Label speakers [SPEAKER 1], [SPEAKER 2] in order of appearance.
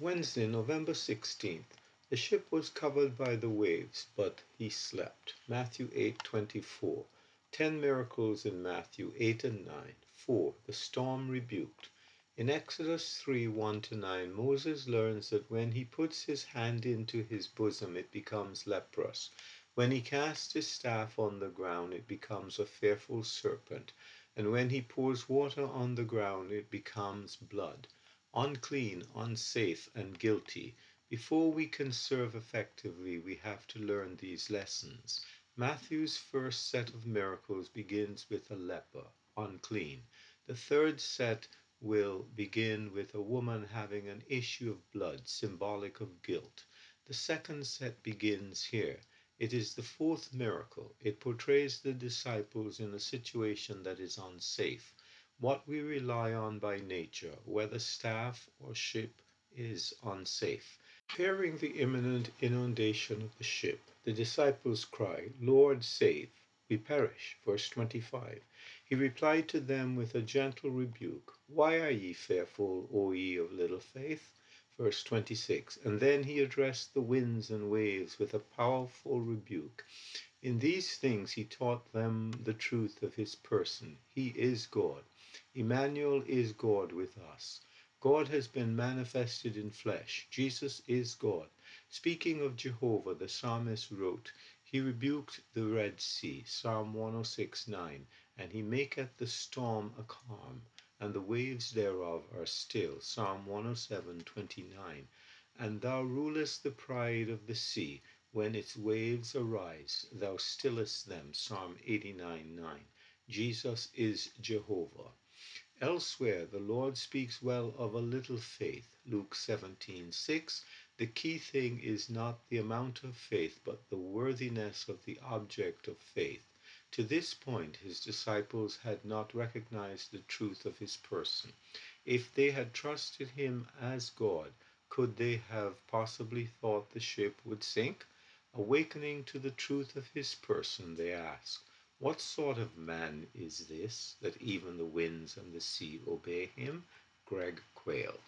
[SPEAKER 1] Wednesday, November 16th. The ship was covered by the waves, but he slept. Matthew 8:24. Ten miracles in Matthew 8 and 9. 4. The storm rebuked. In Exodus 3 1 to 9, Moses learns that when he puts his hand into his bosom, it becomes leprous. When he casts his staff on the ground, it becomes a fearful serpent. And when he pours water on the ground, it becomes blood unclean, unsafe, and guilty. Before we can serve effectively, we have to learn these lessons. Matthew's first set of miracles begins with a leper, unclean. The third set will begin with a woman having an issue of blood, symbolic of guilt. The second set begins here. It is the fourth miracle. It portrays the disciples in a situation that is unsafe. What we rely on by nature, whether staff or ship, is unsafe. Fearing the imminent inundation of the ship, the disciples cry, Lord, save! We perish. Verse 25. He replied to them with a gentle rebuke, Why are ye fearful, O ye of little faith? Verse 26. And then he addressed the winds and waves with a powerful rebuke. In these things he taught them the truth of his person. He is God. Emmanuel is God with us. God has been manifested in flesh. Jesus is God. Speaking of Jehovah, the psalmist wrote, He rebuked the Red Sea, Psalm 106 9, and he maketh the storm a calm, and the waves thereof are still, Psalm 107 29. And thou rulest the pride of the sea. When its waves arise, thou stillest them, Psalm 89 9. Jesus is Jehovah. Elsewhere, the Lord speaks well of a little faith. Luke 17 6. The key thing is not the amount of faith, but the worthiness of the object of faith. To this point, his disciples had not recognized the truth of his person. If they had trusted him as God, could they have possibly thought the ship would sink? Awakening to the truth of his person, they ask, What sort of man is this, that even the winds and the sea obey him? Greg Quayle.